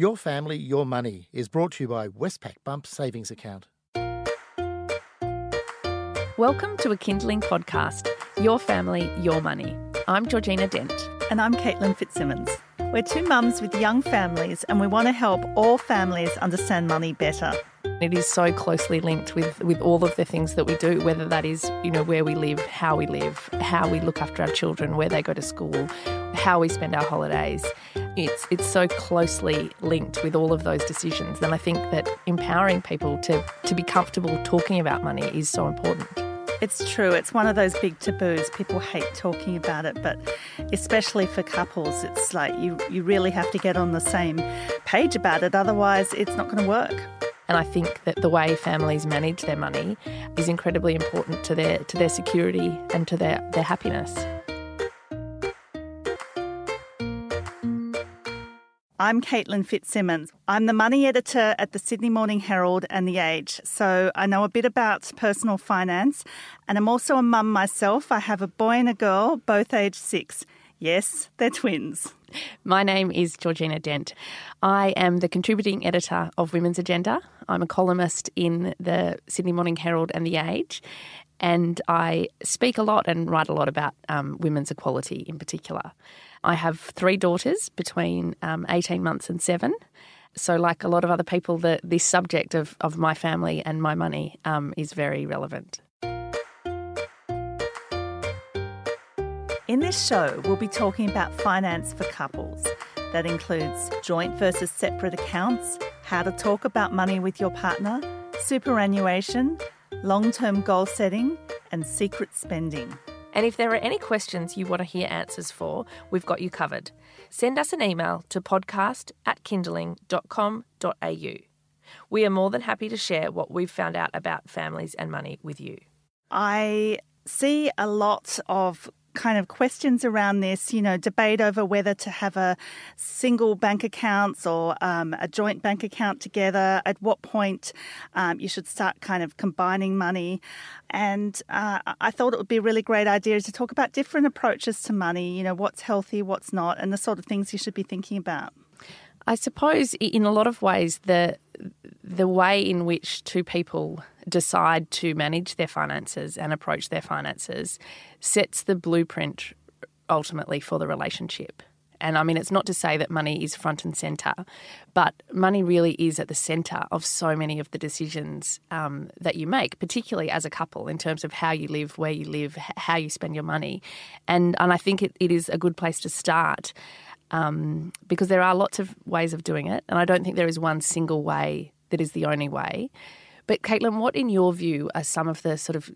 Your Family, Your Money is brought to you by Westpac Bump Savings Account. Welcome to a Kinderling podcast, Your Family, Your Money. I'm Georgina Dent. And I'm Caitlin Fitzsimmons. We're two mums with young families, and we want to help all families understand money better. It is so closely linked with, with all of the things that we do, whether that is, you know, where we live, how we live, how we look after our children, where they go to school, how we spend our holidays. It's it's so closely linked with all of those decisions. And I think that empowering people to, to be comfortable talking about money is so important. It's true. It's one of those big taboos. People hate talking about it, but especially for couples, it's like you, you really have to get on the same page about it. Otherwise, it's not going to work. And I think that the way families manage their money is incredibly important to their to their security and to their, their happiness. I'm Caitlin Fitzsimmons. I'm the money editor at the Sydney Morning Herald and The Age, so I know a bit about personal finance, and I'm also a mum myself. I have a boy and a girl, both aged six. Yes, they're twins. My name is Georgina Dent. I am the contributing editor of Women's Agenda. I'm a columnist in the Sydney Morning Herald and The Age, and I speak a lot and write a lot about um, women's equality in particular. I have three daughters between um, 18 months and seven. So, like a lot of other people, the, this subject of, of my family and my money um, is very relevant. In this show, we'll be talking about finance for couples. That includes joint versus separate accounts, how to talk about money with your partner, superannuation, long term goal setting, and secret spending. And if there are any questions you want to hear answers for, we've got you covered. Send us an email to podcast at kinderling.com.au. We are more than happy to share what we've found out about families and money with you. I see a lot of kind of questions around this, you know, debate over whether to have a single bank accounts or um, a joint bank account together, at what point um, you should start kind of combining money. And uh, I thought it would be a really great idea to talk about different approaches to money, you know, what's healthy, what's not, and the sort of things you should be thinking about. I suppose in a lot of ways the the way in which two people decide to manage their finances and approach their finances sets the blueprint ultimately for the relationship. And I mean, it's not to say that money is front and centre, but money really is at the centre of so many of the decisions um, that you make, particularly as a couple, in terms of how you live, where you live, how you spend your money. And, and I think it, it is a good place to start um, because there are lots of ways of doing it. And I don't think there is one single way that is the only way. But Caitlin, what in your view are some of the sort of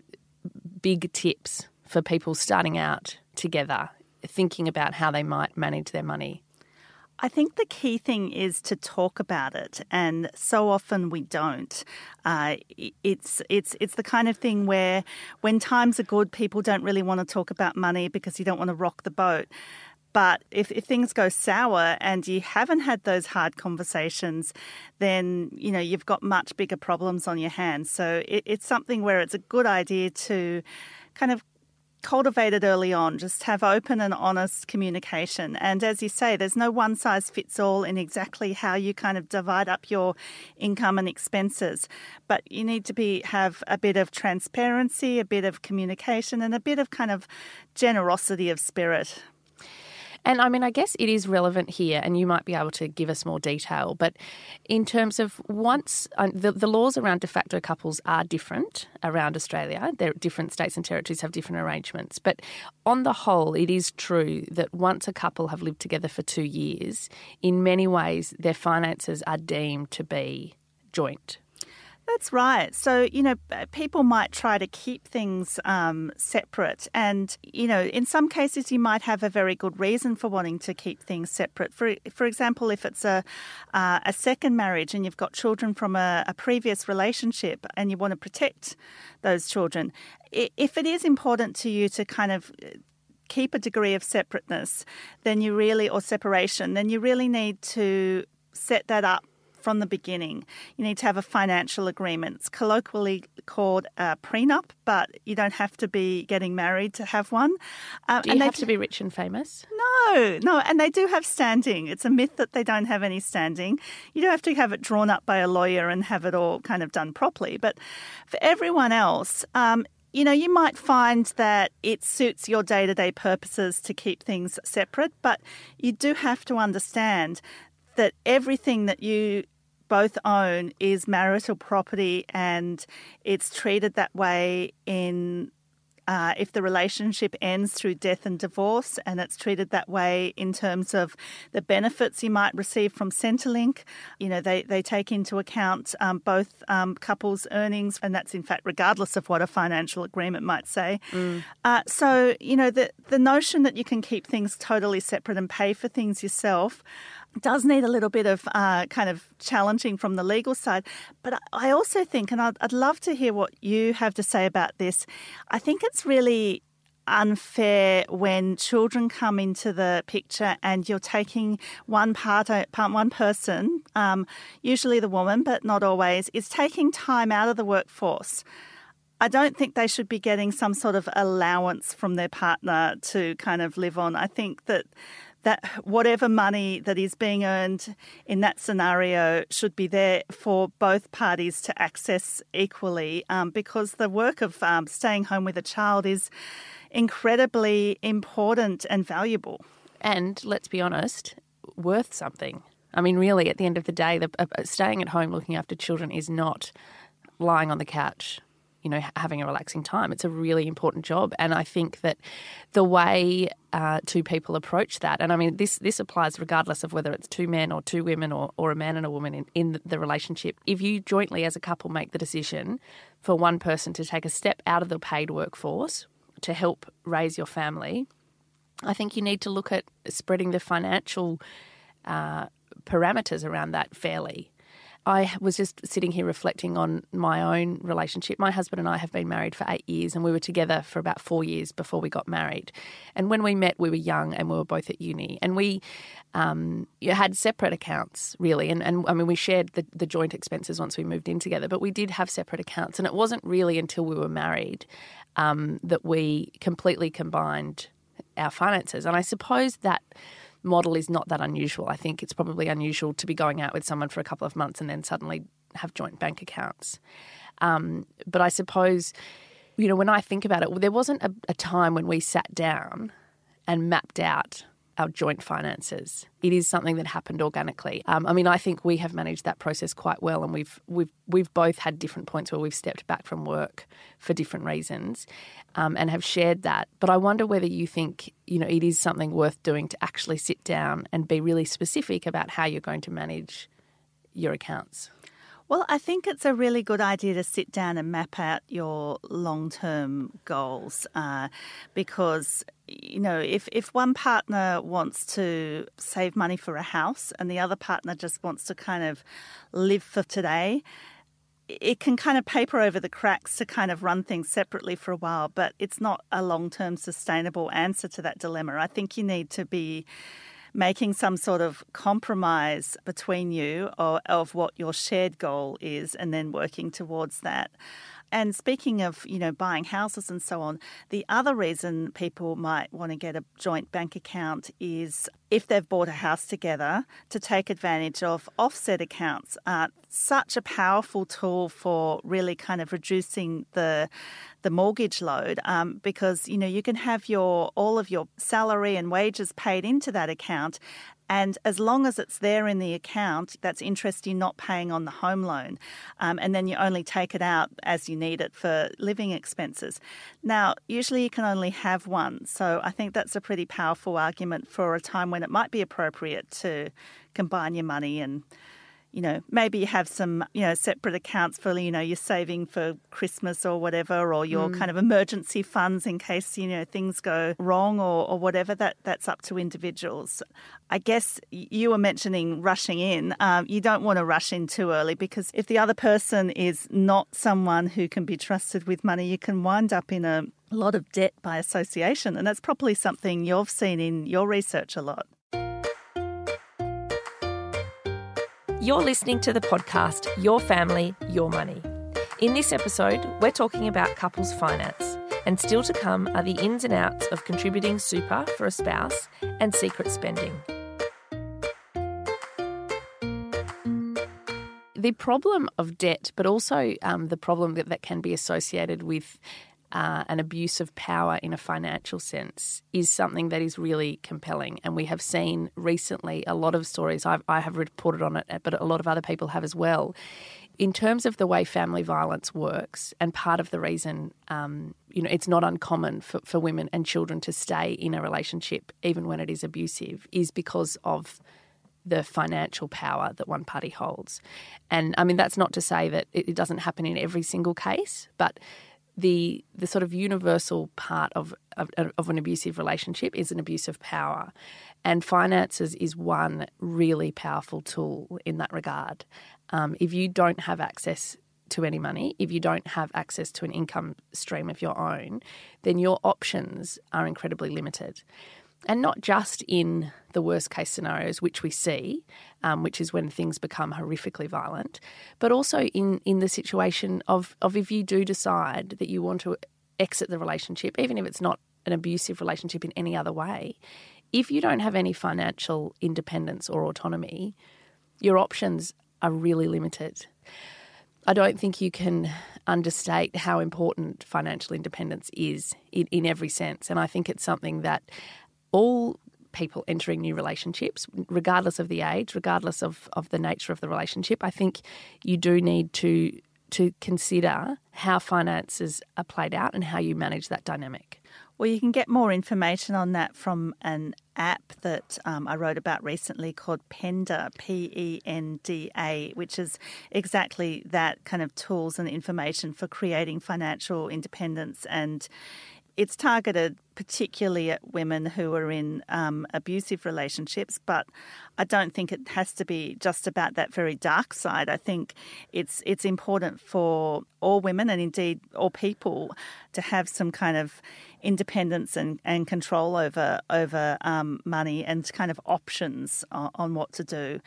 big tips for people starting out together, thinking about how they might manage their money? I think the key thing is to talk about it, and so often we don't. Uh, it's it's it's the kind of thing where, when times are good, people don't really want to talk about money because you don't want to rock the boat. But if, if things go sour and you haven't had those hard conversations, then you know you've got much bigger problems on your hands. So it, it's something where it's a good idea to kind of cultivate it early on. Just have open and honest communication. And as you say, there's no one size fits all in exactly how you kind of divide up your income and expenses. But you need to be have a bit of transparency, a bit of communication, and a bit of kind of generosity of spirit. And I mean, I guess it is relevant here, and you might be able to give us more detail. But in terms of once uh, the, the laws around de facto couples are different around Australia, there different states and territories have different arrangements. But on the whole, it is true that once a couple have lived together for two years, in many ways, their finances are deemed to be joint. That's right. So, you know, people might try to keep things um, separate. And, you know, in some cases, you might have a very good reason for wanting to keep things separate. For, for example, if it's a, uh, a second marriage and you've got children from a, a previous relationship and you want to protect those children, if it is important to you to kind of uh, keep a degree of separateness, then you really, or separation, then you really need to set that up from the beginning. You need to have a financial agreement. It's colloquially called a prenup, but you don't have to be getting married to have one. Um, do you have to be rich and famous? No, no, and they do have standing. It's a myth that they don't have any standing. You don't have to have it drawn up by a lawyer and have it all kind of done properly. But for everyone else, um, you know, you might find that it suits your day to day purposes to keep things separate, but you do have to understand that everything that you both own is marital property and it's treated that way in uh, if the relationship ends through death and divorce, and it's treated that way in terms of the benefits you might receive from Centrelink. You know, they, they take into account um, both um, couples' earnings, and that's in fact regardless of what a financial agreement might say. Mm. Uh, so, you know, the, the notion that you can keep things totally separate and pay for things yourself does need a little bit of uh, kind of challenging from the legal side. But I also think, and I'd, I'd love to hear what you have to say about this, I think it's really unfair when children come into the picture and you're taking one part, one person, um, usually the woman, but not always, is taking time out of the workforce. I don't think they should be getting some sort of allowance from their partner to kind of live on. I think that that whatever money that is being earned in that scenario should be there for both parties to access equally um, because the work of um, staying home with a child is incredibly important and valuable. And let's be honest, worth something. I mean, really, at the end of the day, the, uh, staying at home looking after children is not lying on the couch you know, having a relaxing time. It's a really important job, and I think that the way uh, two people approach that, and I mean, this this applies regardless of whether it's two men or two women or, or a man and a woman in, in the relationship. If you jointly as a couple make the decision for one person to take a step out of the paid workforce to help raise your family, I think you need to look at spreading the financial uh, parameters around that fairly. I was just sitting here reflecting on my own relationship. My husband and I have been married for eight years, and we were together for about four years before we got married. And when we met, we were young and we were both at uni. And we um, had separate accounts, really. And, and I mean, we shared the, the joint expenses once we moved in together, but we did have separate accounts. And it wasn't really until we were married um, that we completely combined our finances. And I suppose that model is not that unusual. I think it's probably unusual to be going out with someone for a couple of months and then suddenly have joint bank accounts. Um, but I suppose, you know, when I think about it, there wasn't a, a time when we sat down and mapped out our joint finances. It is something that happened organically. Um, I mean, I think we have managed that process quite well, and we've we've we've both had different points where we've stepped back from work for different reasons, um, and have shared that. But I wonder whether you think you know it is something worth doing to actually sit down and be really specific about how you're going to manage your accounts. Well, I think it's a really good idea to sit down and map out your long term goals uh, because, you know, if, if one partner wants to save money for a house and the other partner just wants to kind of live for today, it can kind of paper over the cracks to kind of run things separately for a while, but it's not a long term sustainable answer to that dilemma. I think you need to be making some sort of compromise between you or, of what your shared goal is and then working towards that. And speaking of, you know, buying houses and so on, the other reason people might want to get a joint bank account is if they've bought a house together to take advantage of offset accounts. Uh, such a powerful tool for really kind of reducing the the mortgage load um, because you know you can have your all of your salary and wages paid into that account and as long as it's there in the account, that's interest you're not paying on the home loan. Um, and then you only take it out as you need it for living expenses. Now, usually you can only have one. So I think that's a pretty powerful argument for a time when it might be appropriate to combine your money and you know, maybe you have some, you know, separate accounts for, you know, you're saving for Christmas or whatever, or your mm. kind of emergency funds in case, you know, things go wrong or, or whatever. That That's up to individuals. I guess you were mentioning rushing in. Um, you don't want to rush in too early because if the other person is not someone who can be trusted with money, you can wind up in a lot of debt by association. And that's probably something you've seen in your research a lot. You're listening to the podcast Your Family, Your Money. In this episode, we're talking about couples finance, and still to come are the ins and outs of contributing super for a spouse and secret spending. The problem of debt, but also um, the problem that, that can be associated with uh, an abuse of power in a financial sense is something that is really compelling. And we have seen recently a lot of stories, I've, I have reported on it, but a lot of other people have as well. In terms of the way family violence works, and part of the reason, um, you know, it's not uncommon for, for women and children to stay in a relationship even when it is abusive, is because of the financial power that one party holds. And I mean, that's not to say that it, it doesn't happen in every single case, but the the sort of universal part of, of, of an abusive relationship is an abuse of power, and finances is one really powerful tool in that regard. Um, if you don't have access to any money, if you don't have access to an income stream of your own, then your options are incredibly limited and not just in the worst case scenarios, which we see, um, which is when things become horrifically violent, but also in, in the situation of, of if you do decide that you want to exit the relationship, even if it's not an abusive relationship in any other way, if you don't have any financial independence or autonomy, your options are really limited. I don't think you can understate how important financial independence is in, in every sense. And I think it's something that all people entering new relationships, regardless of the age, regardless of, of the nature of the relationship, I think you do need to to consider how finances are played out and how you manage that dynamic. Well, you can get more information on that from an app that um, I wrote about recently called Penda, P E N D A, which is exactly that kind of tools and information for creating financial independence and it's targeted particularly at women who are in um, abusive relationships, but I don't think it has to be just about that very dark side. I think it's it's important for all women and indeed all people to have some kind of independence and, and control over over um, money and kind of options on, on what to do.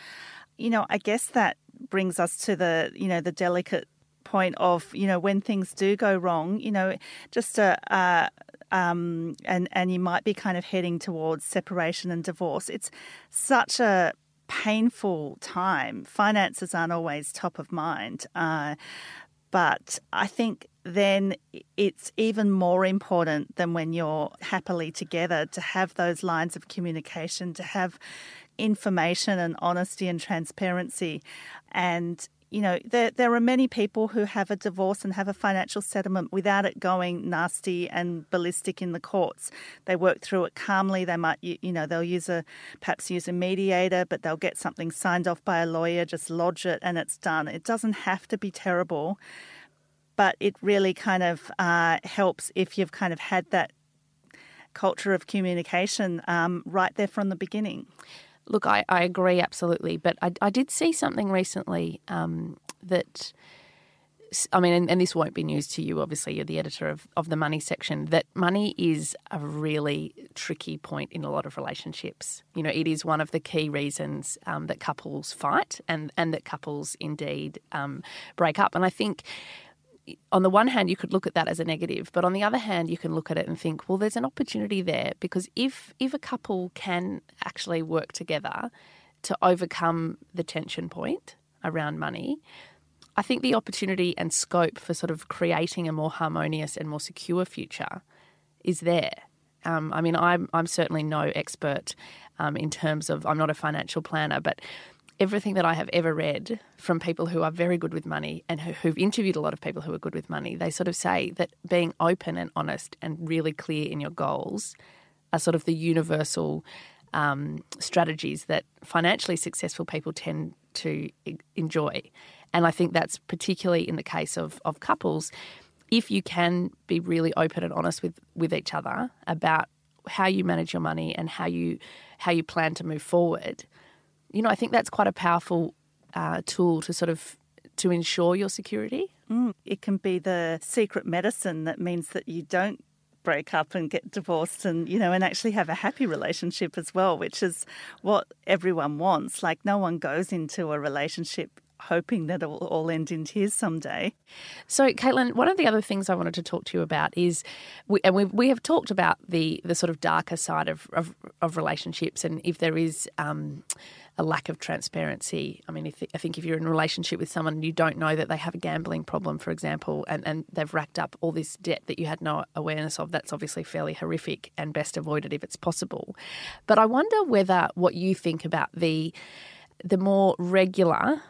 You know, I guess that brings us to the you know the delicate point of you know when things do go wrong you know just a, a um, and and you might be kind of heading towards separation and divorce it's such a painful time finances aren't always top of mind uh, but I think then it's even more important than when you're happily together to have those lines of communication, to have information and honesty and transparency. And you know, there, there are many people who have a divorce and have a financial settlement without it going nasty and ballistic in the courts. They work through it calmly. They might, you know, they'll use a, perhaps use a mediator, but they'll get something signed off by a lawyer, just lodge it, and it's done. It doesn't have to be terrible, but it really kind of uh, helps if you've kind of had that culture of communication um, right there from the beginning. Look, I, I agree absolutely, but I, I did see something recently um, that. I mean, and, and, this won't be news to you, obviously, you're the editor of, of the money section, that money is a really tricky point in a lot of relationships. You know, it is one of the key reasons um, that couples fight and, and that couples indeed um, break up. And I think on the one hand, you could look at that as a negative, but on the other hand, you can look at it and think, well, there's an opportunity there because if if a couple can actually work together to overcome the tension point around money, I think the opportunity and scope for sort of creating a more harmonious and more secure future is there. Um, I mean, I'm I'm certainly no expert um, in terms of I'm not a financial planner, but everything that I have ever read from people who are very good with money and who, who've interviewed a lot of people who are good with money, they sort of say that being open and honest and really clear in your goals are sort of the universal um, strategies that financially successful people tend to enjoy. And I think that's particularly in the case of, of couples. If you can be really open and honest with, with each other about how you manage your money and how you how you plan to move forward, you know, I think that's quite a powerful uh, tool to sort of to ensure your security. Mm, it can be the secret medicine that means that you don't break up and get divorced and, you know, and actually have a happy relationship as well, which is what everyone wants. Like, no one goes into a relationship hoping that it will all end in tears someday. So, Caitlin, one of the other things I wanted to talk to you about is, we, and we we have talked about the the sort of darker side of of, of relationships, and if there is. Um, a lack of transparency. I mean, if, I think if you're in a relationship with someone and you don't know that they have a gambling problem, for example, and, and they've racked up all this debt that you had no awareness of, that's obviously fairly horrific and best avoided if it's possible. But I wonder whether what you think about the the more regular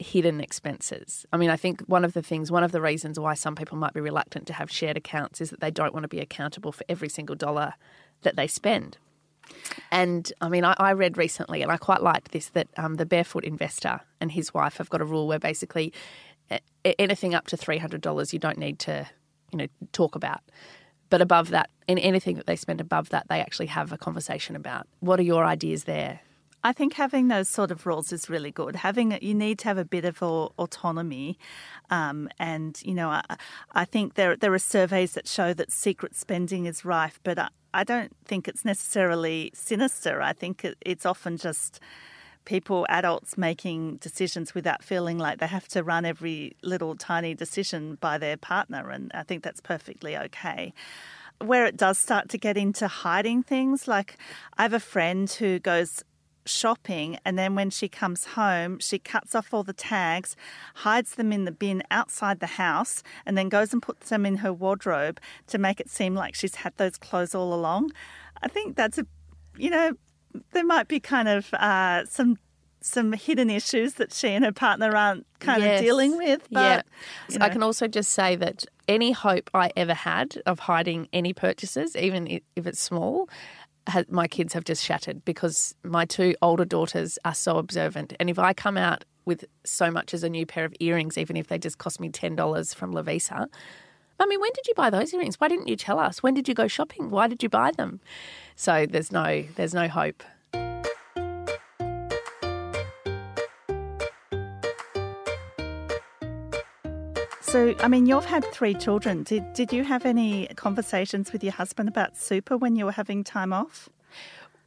hidden expenses. I mean, I think one of the things, one of the reasons why some people might be reluctant to have shared accounts is that they don't want to be accountable for every single dollar that they spend. And I mean, I, I read recently, and I quite liked this that um, the barefoot investor and his wife have got a rule where basically anything up to three hundred dollars you don't need to, you know, talk about. But above that, in anything that they spend above that, they actually have a conversation about. What are your ideas there? I think having those sort of rules is really good. Having you need to have a bit of autonomy, um, and you know, I, I, think there there are surveys that show that secret spending is rife, but I, I don't think it's necessarily sinister. I think it, it's often just people, adults, making decisions without feeling like they have to run every little tiny decision by their partner, and I think that's perfectly okay where it does start to get into hiding things. Like, I have a friend who goes shopping and then when she comes home she cuts off all the tags hides them in the bin outside the house and then goes and puts them in her wardrobe to make it seem like she's had those clothes all along i think that's a you know there might be kind of uh, some some hidden issues that she and her partner aren't kind yes. of dealing with. But, yeah. You know. I can also just say that any hope I ever had of hiding any purchases, even if it's small, my kids have just shattered because my two older daughters are so observant. And if I come out with so much as a new pair of earrings, even if they just cost me $10 from Lovisa, Mummy, when did you buy those earrings? Why didn't you tell us? When did you go shopping? Why did you buy them? So there's no there's no hope. So, I mean, you've had three children. Did, did you have any conversations with your husband about super when you were having time off?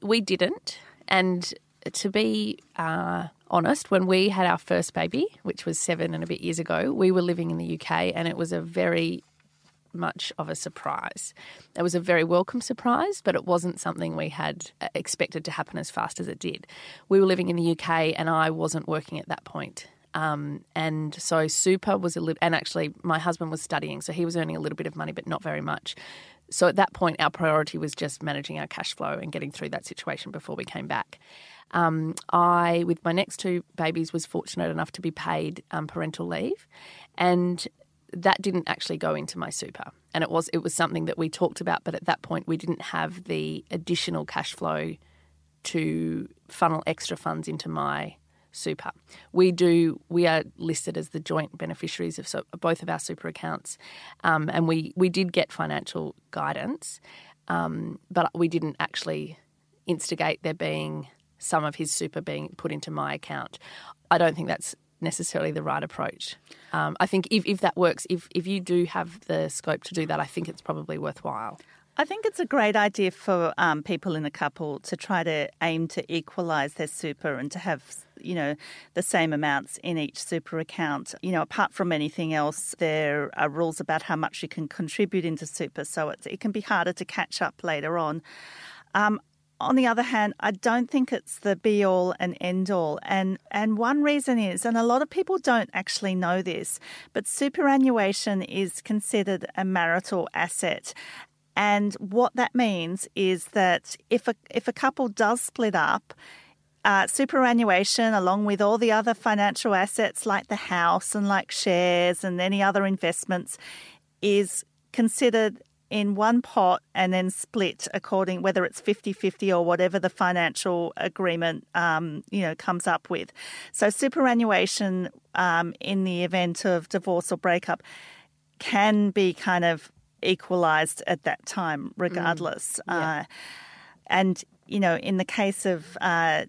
We didn't. And to be uh, honest, when we had our first baby, which was seven and a bit years ago, we were living in the UK and it was a very much of a surprise. It was a very welcome surprise, but it wasn't something we had uh, expected to happen as fast as it did. We were living in the UK and I wasn't working at that point. Um, and so super was a little, and actually my husband was studying, so he was earning a little bit of money, but not very much. So at that point, our priority was just managing our cash flow and getting through that situation before we came back. Um, I, with my next two babies, was fortunate enough to be paid um, parental leave, and that didn't actually go into my super. And it was it was something that we talked about, but at that point, we didn't have the additional cash flow to funnel extra funds into my super. We do. We are listed as the joint beneficiaries of so, both of our super accounts, um, and we we did get financial guidance, um, but we didn't actually instigate there being some of his super being put into my account. I don't think that's necessarily the right approach. Um, I think if, if that works, if, if you do have the scope to do that, I think it's probably worthwhile. I think it's a great idea for um, people in a couple to try to aim to equalise their super and to have you know the same amounts in each super account. You know, apart from anything else, there are rules about how much you can contribute into super, so it can be harder to catch up later on. Um, on the other hand, I don't think it's the be all and end all. And and one reason is, and a lot of people don't actually know this, but superannuation is considered a marital asset. And what that means is that if a, if a couple does split up, uh, superannuation, along with all the other financial assets like the house and like shares and any other investments, is considered in one pot and then split according whether it's 50-50 or whatever the financial agreement um, you know comes up with. So superannuation um, in the event of divorce or breakup can be kind of equalised at that time, regardless. Mm, yeah. uh, and you know, in the case of uh,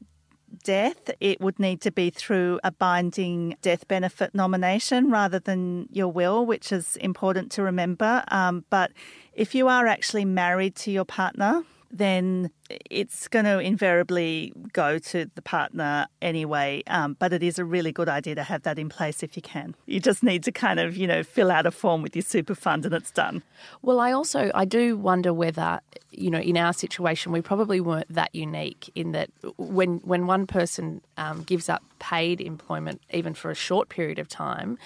death, it would need to be through a binding death benefit nomination rather than your will, which is important to remember. Um, but if you are actually married to your partner, then it's going to invariably go to the partner anyway. Um, but it is a really good idea to have that in place if you can. You just need to kind of, you know, fill out a form with your super fund and it's done. Well, I also I do wonder whether, you know, in our situation, we probably weren't that unique in that when when one person um, gives up paid employment, even for a short period of time,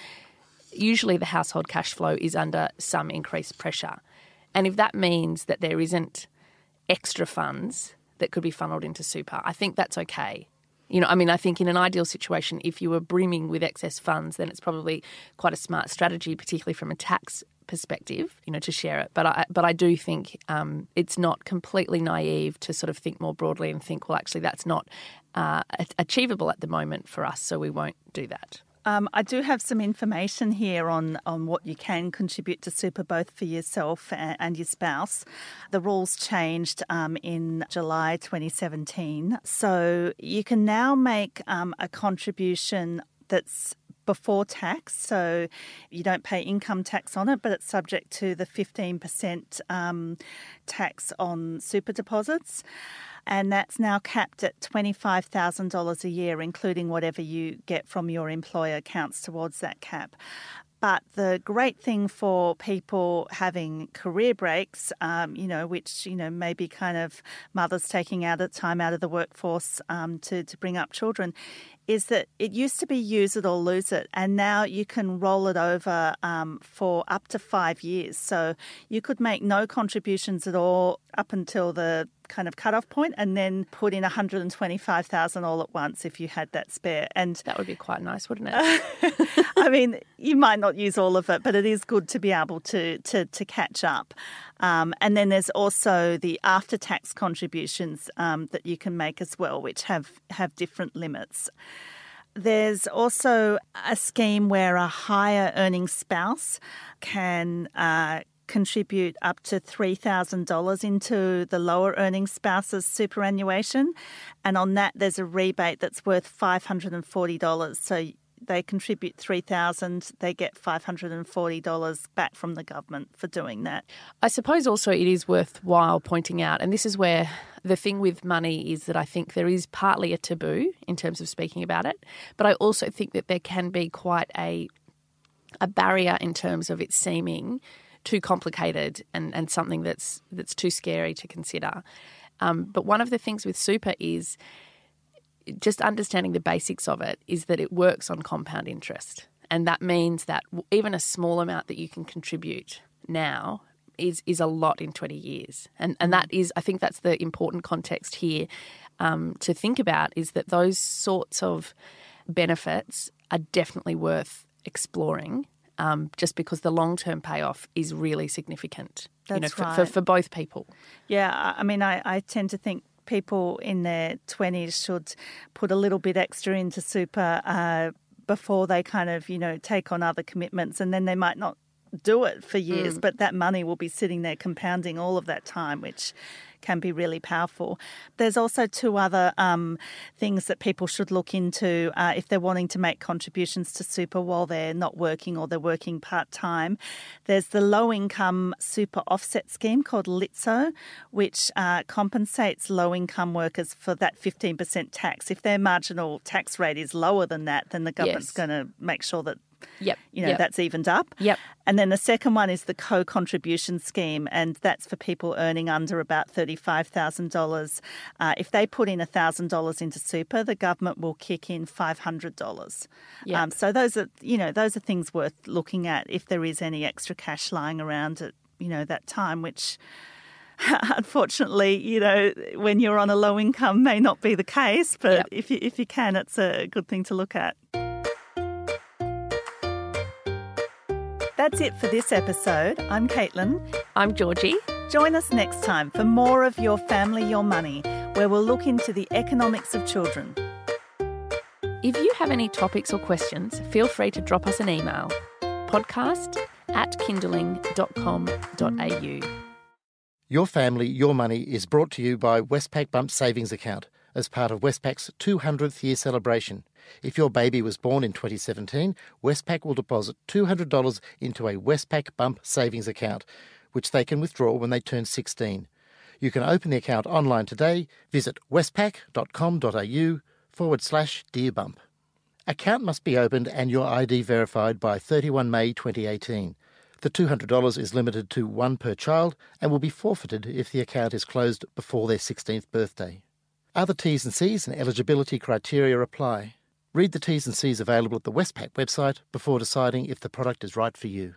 usually the household cash flow is under some increased pressure. And if that means that there isn't extra funds that could be funneled into super. I think that's okay. You know, I mean, I think in an ideal situation, if you were brimming with excess funds, then it's probably quite a smart strategy, particularly from a tax perspective, you know, to share it. But I, but I do think um, it's not completely naive to sort of think more broadly and think, well, actually, that's not uh, achievable at the moment for us, so we won't do that. Um, I do have some information here on, on what you can contribute to super, both for yourself and, and your spouse. The rules changed um, in July 2017. So you can now make um, a contribution that's before tax, so you don't pay income tax on it, but it's subject to the 15% um, tax on super deposits and that's now capped at $25,000 a year, including whatever you get from your employer counts towards that cap. But the great thing for people having career breaks, um, you know, which, you know, maybe kind of mothers taking out a time out of the workforce um, to, to bring up children, is that it used to be use it or lose it, and now you can roll it over um, for up to five years. So you could make no contributions at all up until the kind of cutoff point and then put in 125,000 all at once if you had that spare. And that would be quite nice, wouldn't it? I mean, you might not use all of it, but it is good to be able to to, to catch up. Um, and then there's also the after tax contributions um, that you can make as well, which have have different limits. There's also a scheme where a higher earning spouse can uh, contribute up to $3,000 into the lower earning spouse's superannuation. And on that, there's a rebate that's worth $540. So they contribute 3000 they get $540 back from the government for doing that. I suppose also it is worthwhile pointing out, and this is where the thing with money is that I think there is partly a taboo in terms of speaking about it, but I also think that there can be quite a a barrier in terms of it seeming too complicated and, and something that's that's too scary to consider. Um, but one of the things with super is just understanding the basics of it is that it works on compound interest. And that means that even a small amount that you can contribute now is is a lot in 20 years. And and that is I think that's the important context here um, to think about is that those sorts of benefits are definitely worth exploring um, just because the long term payoff is really significant. That's you know, for, right. for, for, both people. Yeah, I mean, I, I tend to think people in their 20s should put a little bit extra into super uh, before they kind of, you know, take on other commitments and then they might not do it for years, mm. but that money will be sitting there compounding all of that time, which can be really powerful. There's also two other um, things that people should look into uh, if they're wanting to make contributions to super while they're not working or they're working part time. There's the low income super offset scheme called LISTO, which uh, compensates low income workers for that 15% tax. If their marginal tax rate is lower than that, then the government's yes. going to make sure that Yep. You know, yep. that's evened up. Yep. And then the second one is the co contribution scheme, and that's for people earning under about $35,000. Uh, if they put in $1,000 into super, the government will kick in $500. Yep. Um, so those are, you know, those are things worth looking at if there is any extra cash lying around at, you know, that time, which unfortunately, you know, when you're on a low income may not be the case, but yep. if you, if you can, it's a good thing to look at. That's it for this episode. I'm Caitlin. I'm Georgie. Join us next time for more of Your Family, Your Money, where we'll look into the economics of children. If you have any topics or questions, feel free to drop us an email podcast at kinderling.com.au. Your Family, Your Money is brought to you by Westpac Bump Savings Account as part of Westpac's 200th year celebration. If your baby was born in 2017, Westpac will deposit $200 into a Westpac Bump savings account, which they can withdraw when they turn 16. You can open the account online today. Visit westpac.com.au forward slash Dear Bump. Account must be opened and your ID verified by 31 May 2018. The $200 is limited to one per child and will be forfeited if the account is closed before their 16th birthday. Other T's and C's and eligibility criteria apply. Read the T's and C's available at the Westpac website before deciding if the product is right for you.